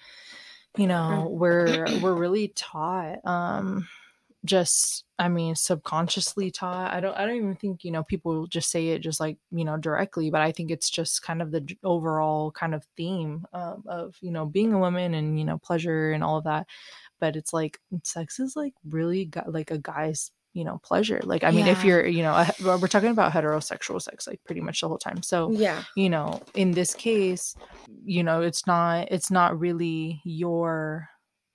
you know we're we're really taught um just i mean subconsciously taught. I don't i don't even think you know people just say it just like you know directly but i think it's just kind of the overall kind of theme um, of you know being a woman and you know pleasure and all of that. But it's like sex is like really got like a guy's you know pleasure. Like i mean if you're you know a, we're talking about heterosexual sex like pretty much the whole time. So yeah. you know in this case you know it's not it's not really your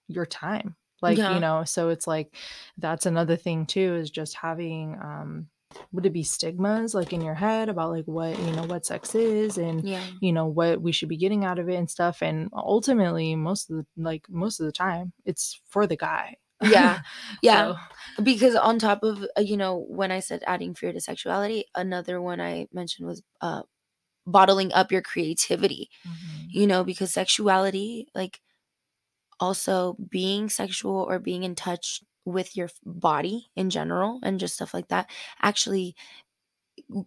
your time like Yeah. you know so it's like that's another thing too is just having um would it be stigmas like in your head about like what you know what sex is and yeah you know what we should be getting out of it and stuff and ultimately most of the like most of the time it's for the guy Yeah. yeah So, because on top of uh, you know when i said adding fear to sexuality another one i mentioned was uh bottling up your creativity mhm. you know because sexuality like also being sexual or being in touch with your body in general and just stuff like that actually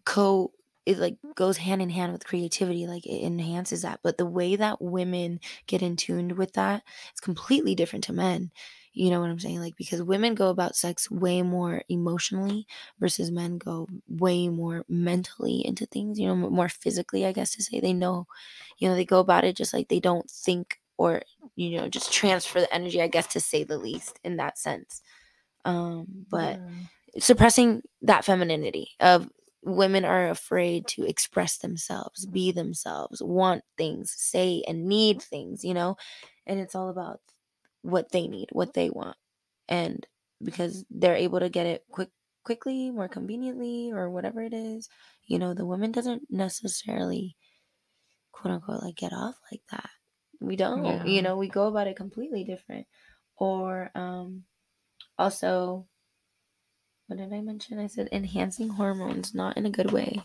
co it like goes hand in hand with creativity like it enhances that. But the way that women get in tuned with that it's completely different to men. You know what i'm saying? Like because women go about sex way more emotionally versus men go way more mentally into things you know more physically i guess to say. They know you know they go about it just like they don't think or you know just transfer the energy i guess to say the least in that sense um but Yeah. suppressing that femininity of women are afraid to express themselves, be themselves, want things, say and need things, you know? And it's all about what they need, what they want. And because they're able to get it quick quickly, more conveniently, or whatever it is. You know, the woman doesn't necessarily quote unquote like get off like that. We don't. Yeah. You know, we go about it completely different. Or um also what did I mention? I said enhancing hormones, not in a good way.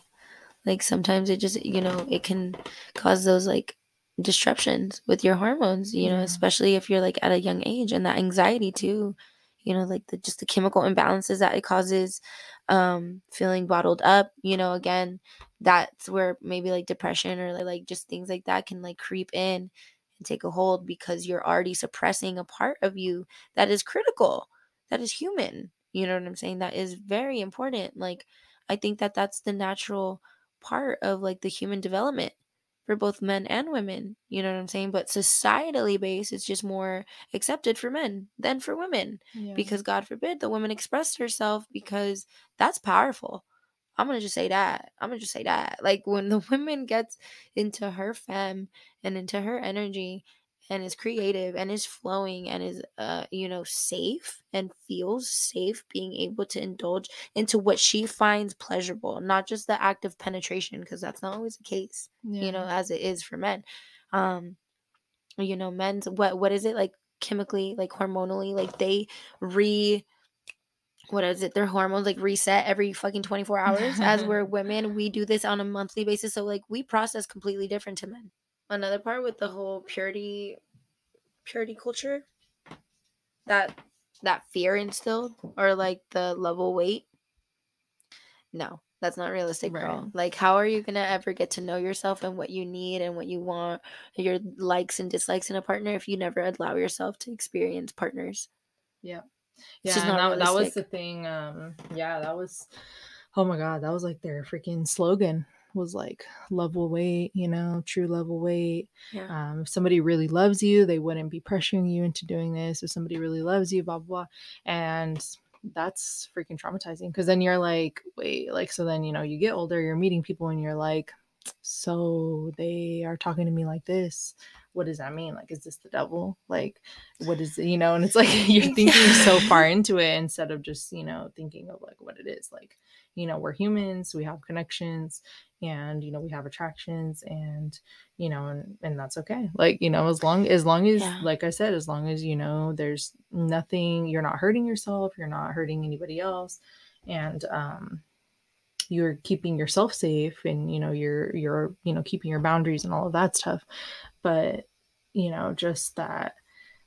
Like sometimes it just, you know, it can cause those like disruptions with your hormones, you know, Yeah. especially if you're like at a young age and that anxiety too, you know, like the just the chemical imbalances that it causes, um, feeling bottled up, you know, again, that's where maybe like depression or like just things like that can like creep in and take a hold because you're already suppressing a part of you that is critical, that is human. You know what I'm saying? That is very important. Like, I think that that's the natural part of like the human development for both men and women. You know what I'm saying? But societally based, it's just more accepted for men than for women Yeah. because God forbid the woman expressed herself because that's powerful. I'm gonna just say that. I'm gonna just say that. Like when the woman gets into her femme and into her energy and is creative and is flowing and is uh you know safe and feels safe being able to indulge into what she finds pleasurable not just the act of penetration because that's not always the case you know as it is for men um you know men's what what is it like chemically like hormonally like they re what is it their hormones like reset every fucking 24 hours as we're women we do this on a monthly basis so like we process completely different to men another part with the whole purity purity culture that that fear instilled or like the love waits no that's not realistic girl Right. like how are you gonna ever get to know yourself and what you need and what you want your likes and dislikes in a partner if you never allow yourself to experience partners Yeah. Yeah, just and not that, that was the thing. Um, yeah, that was oh my god, that was like their freaking slogan was like love will wait you know, true love waits. yeah Um, if somebody really loves you, they wouldn't be pressuring you into doing this. If somebody really loves you, blah blah, blah. and that's freaking traumatizing because then you're like, wait, like so then you know you get older, you're meeting people, and you're like, so they are talking to me like this. What does that mean? Like, is this the devil? Like, what is it? You know? And it's like you're thinking so far into it instead of just you know thinking of like what it is. Like, you know, we're humans, we have connections, and you know we have attractions, and you know, and and that's okay. Like, you know, as long as long as Yeah. like I said, as long as you know there's nothing, you're not hurting yourself, you're not hurting anybody else, and um you're keeping yourself safe and you know you're you're you know keeping your boundaries and all of that stuff. But you know just that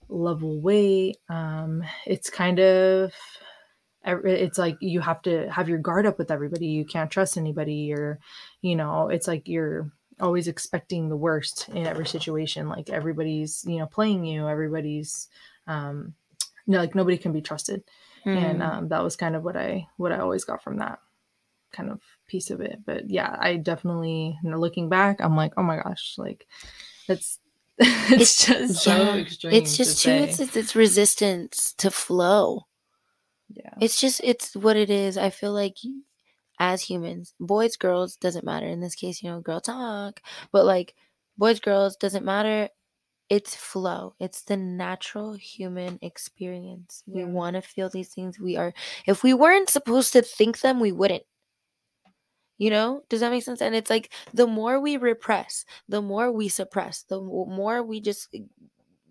love waits um it's kind of it's like you have to have your guard up with everybody. You can't trust anybody. Or you know it's like you're always expecting the worst in every situation. Like everybody's you know playing you. Everybody's um no like nobody can be trusted. And Mm. um, that was kind of what i what i always got from that kind of piece of it but yeah i definitely you know, looking back i'm like oh my gosh like it's it's, just so yeah, extreme it's just to too say. it's, it's it's resistance to flow. Yeah. It's just it's what it is. I feel like as humans boys girls doesn't matter. In this case you know girl talk but like boys girls doesn't matter. It's flow. It's the natural human experience. We want to feel these things. We are if we weren't supposed to think them we wouldn't you know? Does that make sense? And it's like the more we repress the more we suppress the more we just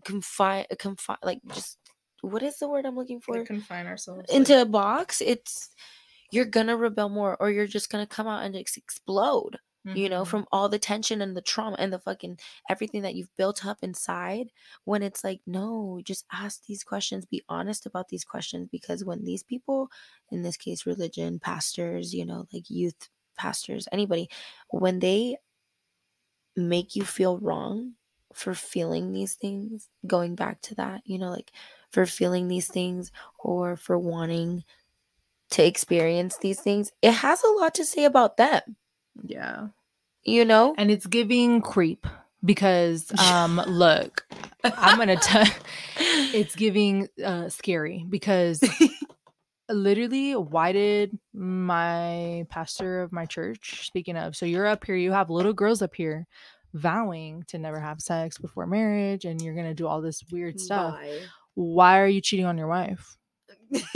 confine confine like just what is the word i'm looking for? confine ourselves into a box it's you're gonna rebel more or you're just gonna come out and ex- explode you know Mhm. from all the tension and the trauma and the fucking everything that you've built up inside when it's like no just ask these questions be honest about these questions because when these people in this case religion pastors you know like youth pastors anybody when they make you feel wrong for feeling these things going back to that you know like for feeling these things or for wanting to experience these things it has a lot to say about them. Yeah. You know? And it's giving creep because um look i'm gonna tell it's giving uh scary because literally why did my pastor of my church speaking of so you're up here you have little girls up here vowing to never have sex before marriage and you're gonna do all this weird stuff Bye. why are you cheating on your wife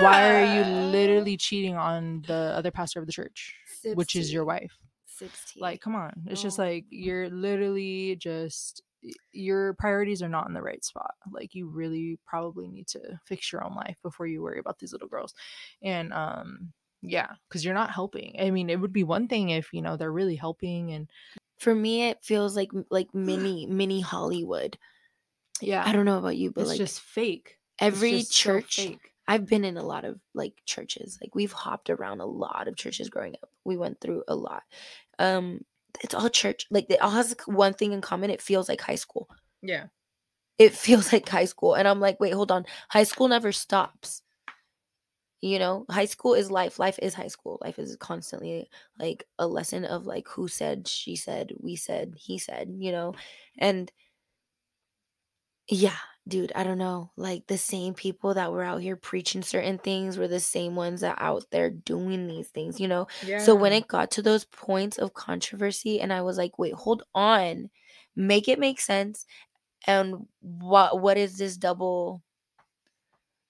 Why are you literally cheating on the other pastor of the church, which is your wife? 16. Like, come on. It's just Oh. like you're literally just your priorities are not in the right spot. Like you really probably need to fix your own life before you worry about these little girls. And um yeah, cuz you're not helping. I mean, it would be one thing if, you know, they're really helping and for me it feels like like mini mini Hollywood. yeah. I don't know about you, but it's like just fake. Every just so church fake. I've been in a lot of like churches. Like we've hopped around a lot of churches growing up. We went through a lot. Um it's all church. Like it all has one thing in common. It feels like high school. Yeah. It feels like high school. And I'm like, wait, hold on. High school never stops. You know, high school is life. Life is high school. Life is constantly like a lesson of like who said, she said, we said, he said, you know? And yeah, dude, I don't know. Like the same people that were out here preaching certain things were the same ones that out there doing these things, you know? Yeah. So when it got to those points of controversy and I was like, "Wait, hold on. Make it make sense." And what what is this double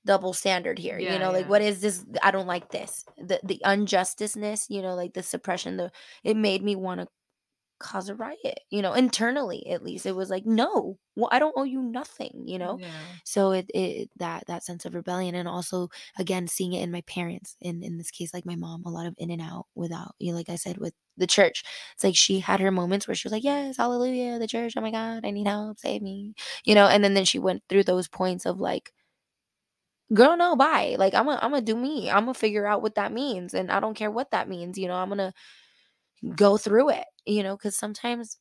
double standard here? you Yeah, know, like what is this I don't like this. The the unjusticeness, you know, like the suppression, the it made me want to cause a riot, you know, internally at least. It was like, "No. Well, I don't owe you nothing," you know? Yeah. so it, it that that sense of rebellion and also again seeing it in my parents in in this case like my mom a lot of in and out without you know, like i said with the church it's like she had her moments where she was like yes hallelujah the church oh my god i need help save me you know and then then she went through those points of like girl no bye like i'm gonna i'm gonna do me i'm gonna figure out what that means and i don't care what that means you know i'm gonna go through it you know because sometimes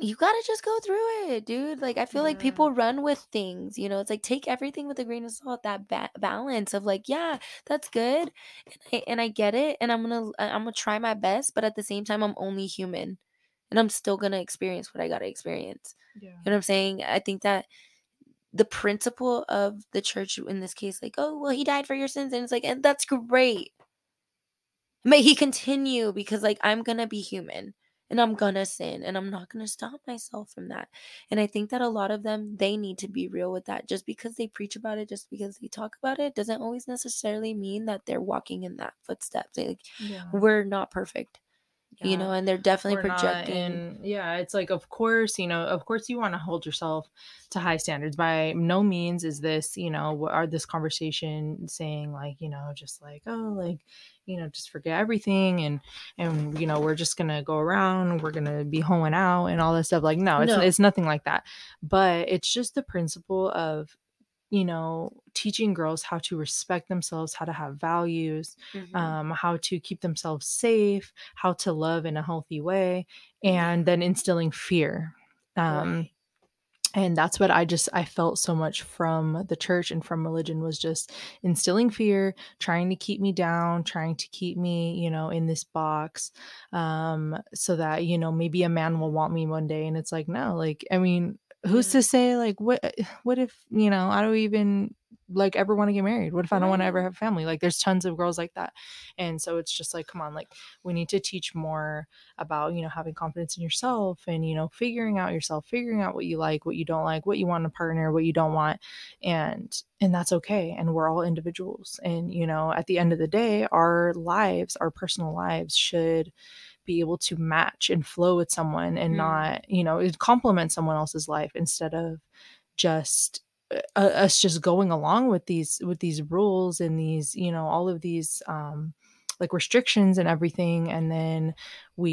you gotta just go through it, dude. Like I feel like people run with things, you know. It's like take everything with a grain of salt. That ba- balance of like, yeah, that's good, and I, and I get it, and I'm gonna I- I'm gonna try my best, but at the same time, I'm only human, and I'm still gonna experience what I gotta experience. Yeah. You know what I'm saying? I think that the principle of the church in this case, like, oh well, he died for your sins, and it's like, and that's great. May he continue because like I'm gonna be human and I'm gonna sin and I'm not gonna stop myself from that. And I think that a lot of them they need to be real with that. Just because they preach about it, just because they talk about it, doesn't always necessarily mean that they're walking in that footsteps. Like Yeah. we're not perfect, you know, and they're definitely We're projecting. in- yeah it's like of course you know of course you want to hold yourself to high standards by no means is this you know what are this conversation saying like you know just like oh like you know just forget everything and and you know we're just gonna go around we're gonna be hoeing out and all this stuff like no it's No. it's nothing like that but it's just the principle of you know teaching girls how to respect themselves how to have values Mhm. um, how to keep themselves safe, how to love in a healthy way, and then instilling fear. Um, Right. And that's what I just I felt so much from the church and from religion was just instilling fear, trying to keep me down, trying to keep me, you know, in this box, um, so that you know maybe a man will want me one day. And it's like no, like I mean, who's to say like what eh, what if you know I don't even like ever want to get married? What if I don't want to ever have a family? Like there's tons of girls like that. And so it's just like, come on, like we need to teach more about, you know, having confidence in yourself and, you know, figuring out yourself, figuring out what you like, what you don't like, what you want in a partner, what you don't want. And and that's okay. And we're all individuals. And, you know, at the end of the day, our lives, our personal lives should be able to match and flow with someone and Mhm. not, you know, it complement someone else's life instead of just uh, us just going along with these with these rules and these you know all of these um like restrictions and everything and then we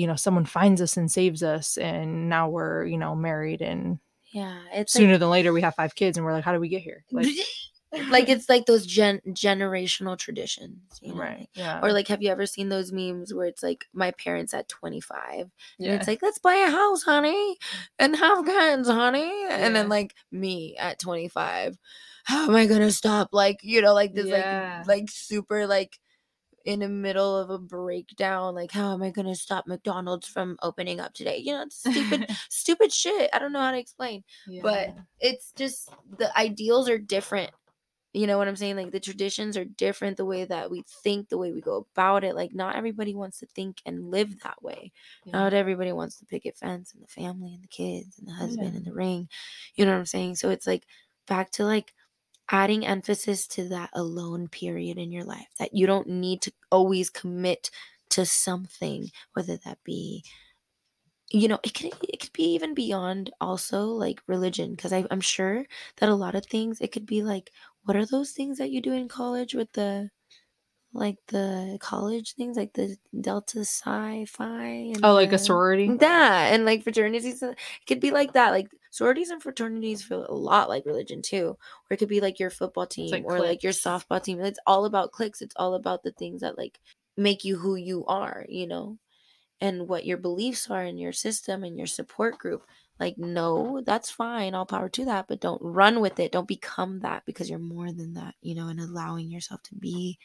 you know someone finds us and saves us and now we're you know married and Yeah. It's sooner like than later we have five kids and we're like how do we get here like like it's like those gen generational traditions, you know. right yeah Or like have you ever seen those memes where it's like my parents at 25 And it's like, let's buy a house, honey, and have kids, honey. And then like me at 25, how am I gonna stop? Like, you know, like this Yeah. like like super like in the middle of a breakdown, like how am I gonna stop McDonald's from opening up today? You know, it's stupid, stupid shit. I don't know how to explain. But it's just the ideals are different. You know what I'm saying? Like the traditions are different, the way that we think, the way we go about it. Like not everybody wants to think and live that way. Not everybody wants the picket fence and the family and the kids and the husband Yeah. and the ring. You know what I'm saying? So it's like back to like adding emphasis to that alone period in your life that you don't need to always commit to something whether that be you know it could it could be even beyond also like religion because i'm sure that a lot of things it could be like what are those things that you do in college with the like the college things like the delta psi phi Oh, like a sorority? that and like fraternities it could be like that like sororities and fraternities feel a lot like religion too or it could be like your football team like or like your softball team it's all about cliques it's all about the things that like make you who you are you know and what your beliefs are in your system and your support group like no that's fine all power to that but don't run with it don't become that because you're more than that you know and allowing yourself to be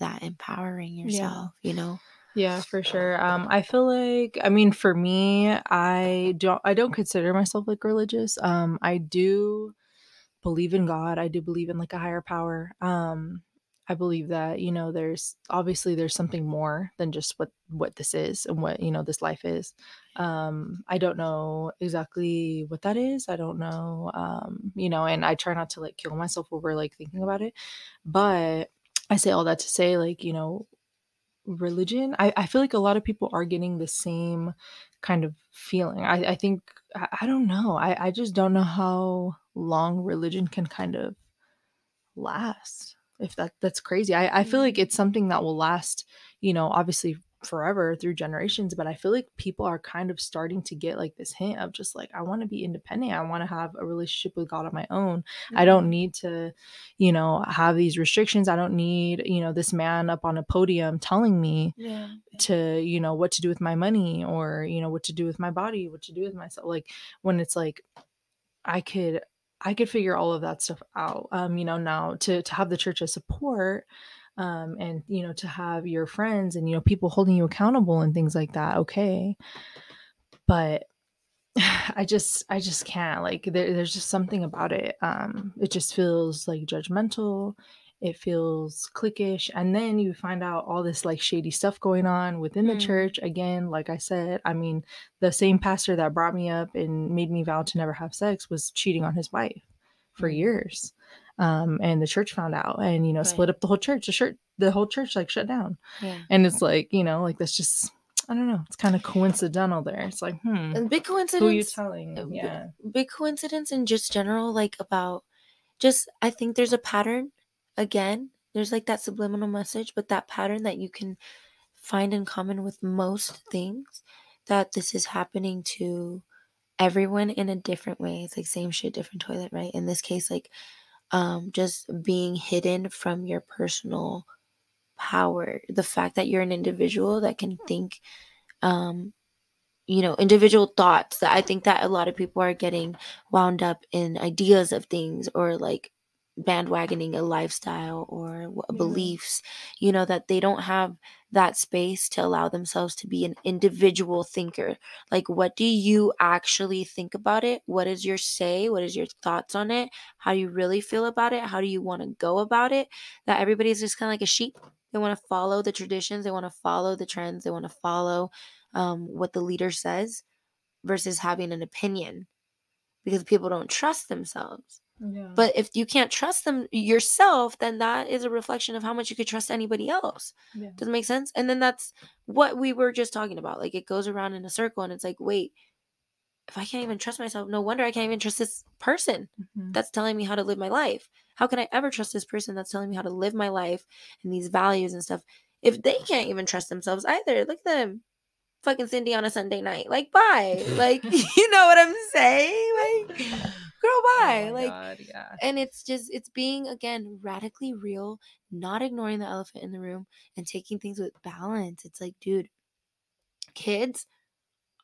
that empowering Yeah. yourself you know Yeah, for sure. Um, I feel like I mean for me, I don't I don't consider myself like religious. Um, I do believe in God. I do believe in like a higher power. Um, I believe that, you know, there's obviously there's something more than just what what this is and what, you know, this life is. Um, I don't know exactly what that is. I don't know um, you know, and I try not to like kill myself over like thinking about it. But I say all that to say like, you know, religion I, I feel like a lot of people are getting the same kind of feeling i, I think I, I don't know I, I just don't know how long religion can kind of last if that that's crazy. I, I feel like mm-hmm. it's something that will last you know obviously forever through generations but i feel like people are kind of starting to get like this hint of just like i want to be independent. I want to have a relationship with god on my own. I don't mm-hmm. need to, you know, have these restrictions. I don't need, you know, this man up on a podium telling me yeah. to, you know, what to do with my money or, you know, what to do with my body, what to do with myself. Like when it's like I could I could figure all of that stuff out. Um, you know, now to to have the church as support um and you know to have your friends and you know people holding you accountable and things like that. Okay. But I just I just can't like there, there's just something about it. Um it just feels like judgmental. It feels cliquish and then you find out all this like shady stuff going on within the Mm. church again like I said. I mean, the same pastor that brought me up and made me vow to never have sex was cheating on his wife for Mm. years. Um and the church found out and you know split up the whole church. The church the whole church like shut down. yeah And it's like, you know, like that's just I don't know. It's kind of coincidental there. It's like, hmm and big who are you coincidence telling? uh, Yeah. big coincidence in just general like about just i think there's a pattern again there's like that subliminal message but that pattern that you can find in common with most things that this is happening to everyone in a different way. It's like same shit different toilet right? In this case like um just being hidden from your personal power. The fact that you're an individual that can think um you know individual thoughts that i think that a lot of people are getting wound up in ideas of things or like bandwagoning a lifestyle or Yeah. beliefs you know that they don't have that space to allow themselves to be an individual thinker like what do you actually think about it? What is your say? What is your thoughts on it? How do you really feel about it? How do you want to go about it? That everybody's just kind of like a sheep. They want to follow the traditions they want to follow the trends they want to follow um, what the leader says versus having an opinion because people don't trust themselves. Yeah. But if you can't trust them yourself, then that is a reflection of how much you could trust anybody else. yeah. Does it make sense? And then that's what we were just talking about. Like it goes around in a circle and it's like, wait, if I can't even trust myself, no wonder I can't even trust this person Mhm. that's telling me how to live my life. How can I ever trust this person that's telling me how to live my life and these values and stuff if they can't even trust themselves either? Look at them. Fucking Cindy on a Sunday night. Like, bye. Like, you know what I'm saying? Like, girl, bye. Oh like, God, yeah. and it's just, it's being, again, radically real, not ignoring the elephant in the room and taking things with balance. It's like, dude, kids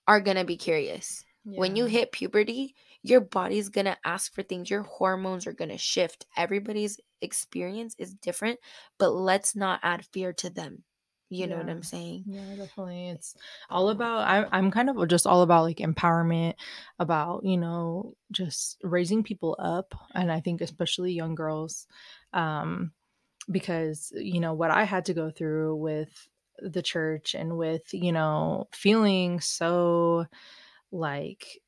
are going to be curious. When you hit puberty, your body's going to ask for things. Your hormones are going to shift. Everybody's experience is different, but let's not add fear to them. You know what I'm saying? Yeah, definitely. It's all about I, I'm kind of just all about like empowerment, about, you know, just raising people up. And I think especially young girls. Um, because, you know, what I had to go through with the church and with, you know, feeling so like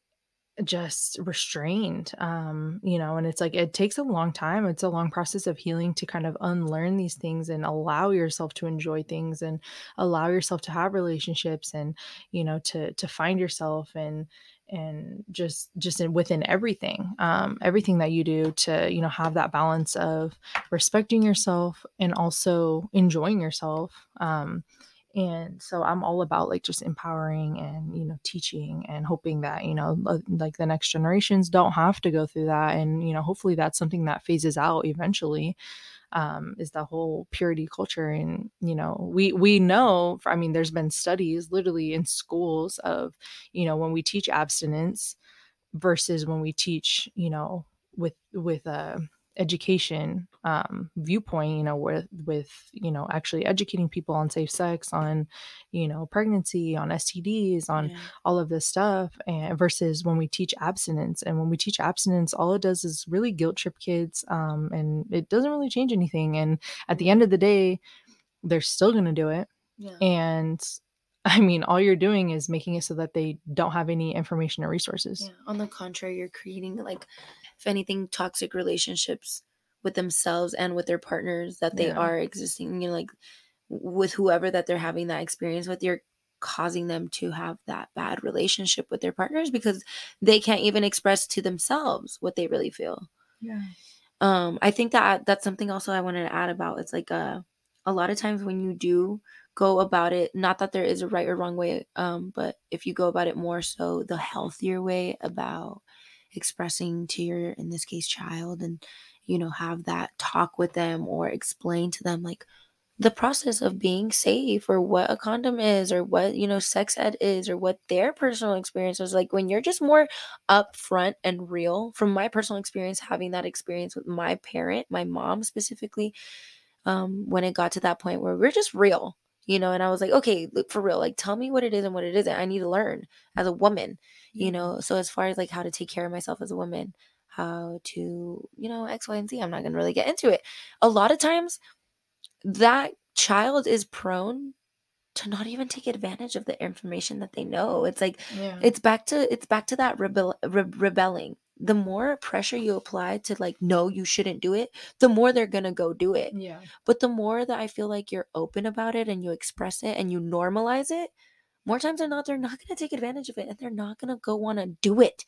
just restrained um you know and it's like it takes a long time it's a long process of healing to kind of unlearn these things and allow yourself to enjoy things and allow yourself to have relationships and you know to to find yourself and and just just in, within everything um everything that you do to you know have that balance of respecting yourself and also enjoying yourself um and so i'm all about like just empowering and you know teaching and hoping that you know like the next generations don't have to go through that and you know hopefully that's something that phases out eventually um, is the whole purity culture and you know we we know i mean there's been studies literally in schools of you know when we teach abstinence versus when we teach you know with with a education um, viewpoint you know with with you know actually educating people on safe sex on you know pregnancy on stds on yeah. all of this stuff and versus when we teach abstinence and when we teach abstinence all it does is really guilt trip kids um, and it doesn't really change anything and at the end of the day they're still going to do it yeah. and I mean, all you're doing is making it so that they don't have any information or resources. Yeah. On the contrary, you're creating like if anything, toxic relationships with themselves and with their partners that they yeah. are existing, you know, like with whoever that they're having that experience with, you're causing them to have that bad relationship with their partners because they can't even express to themselves what they really feel. Yeah. Um, I think that that's something also I wanted to add about. It's like a uh, a lot of times when you do go about it, not that there is a right or wrong way, um, but if you go about it more so the healthier way about expressing to your in this case child and you know have that talk with them or explain to them like the process of being safe or what a condom is or what you know sex ed is or what their personal experience was like when you're just more upfront and real from my personal experience having that experience with my parent my mom specifically um when it got to that point where we're just real you know and i was like okay look for real like tell me what it is and what it isn't. I need to learn as a woman you know so as far as like how to take care of myself as a woman how to you know x y and z i'm not gonna really get into it. A lot of times that child is prone to not even take advantage of the information that they know. It's like yeah. it's back to it's back to that rebel re- rebelling the more pressure you apply to like no you shouldn't do it the more they're gonna go do it. Yeah. But the more that i feel like you're open about it and you express it and you normalize it more times than not they're not gonna take advantage of it and they're not gonna go want to do it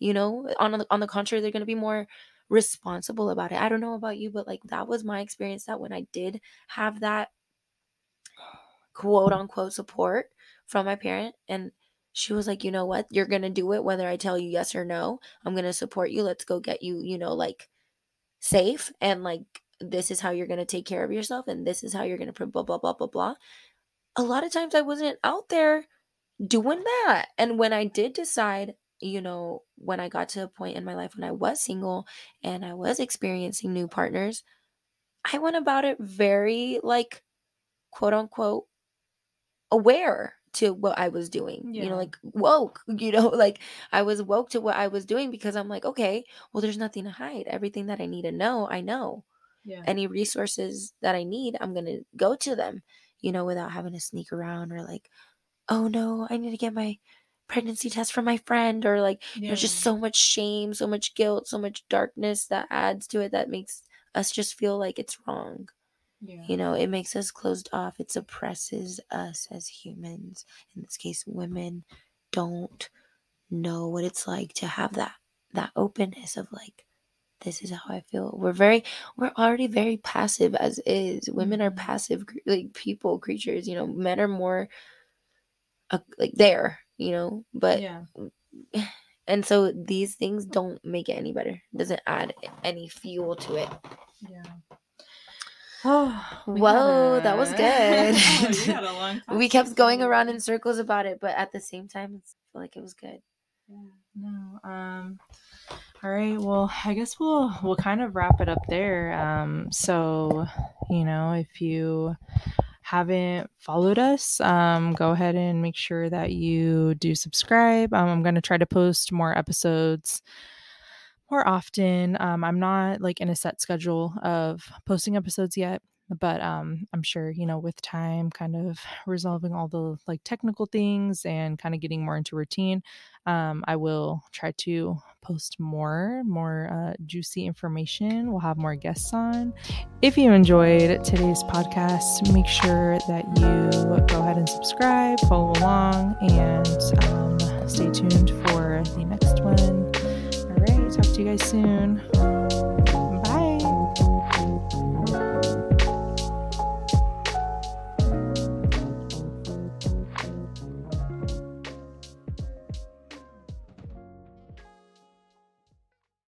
you know? On the, on the contrary they're gonna be more responsible about it. I don't know about you but like that was my experience that when i did have that quote unquote support from my parent and she was like, you know what? You're going to do it whether I tell you yes or no. I'm going to support you. Let's go get you, you know, like safe. And like, this is how you're going to take care of yourself. And this is how you're going to blah, blah, blah, blah, blah. A lot of times I wasn't out there doing that. And when I did decide, you know, when I got to a point in my life when I was single and I was experiencing new partners, I went about it very like quote unquote aware to what I was doing. Yeah. You know, like woke, you know, like I was woke to what I was doing because I'm like, okay, well, there's nothing to hide. Everything that I need to know, I know. Yeah. Any resources that I need, I'm going to go to them, you know, without having to sneak around or like, oh no, I need to get my pregnancy test from my friend or like yeah. there's just so much shame, so much guilt, so much darkness that adds to it that makes us just feel like it's wrong. Yeah. You know, it makes us closed off. It suppresses us as humans. In this case, women don't know what it's like to have that that openness of like this is how I feel. We're very we're already very passive as is. Women are mm-hmm. passive like people creatures, you know. Men are more uh, like there, you know, but yeah. And so these things don't make it any better. It doesn't add any fuel to it. Yeah. Oh, we whoa, a... that was good. we, we kept going around in circles about it, but at the same time, I feel like it was good. Yeah, no. Um, all right. Well, I guess we'll we'll kind of wrap it up there. Um, so you know, if you haven't followed us, um, go ahead and make sure that you do subscribe. Um, I'm going to try to post more episodes more often. Um, I'm not like in a set schedule of posting episodes yet. but um i'm sure you know with time kind of resolving all the like technical things and kind of getting more into routine um i will try to post more more uh, juicy information we'll have more guests on if you enjoyed today's podcast make sure that you go ahead and subscribe follow along and um, stay tuned for the next one to you guys soon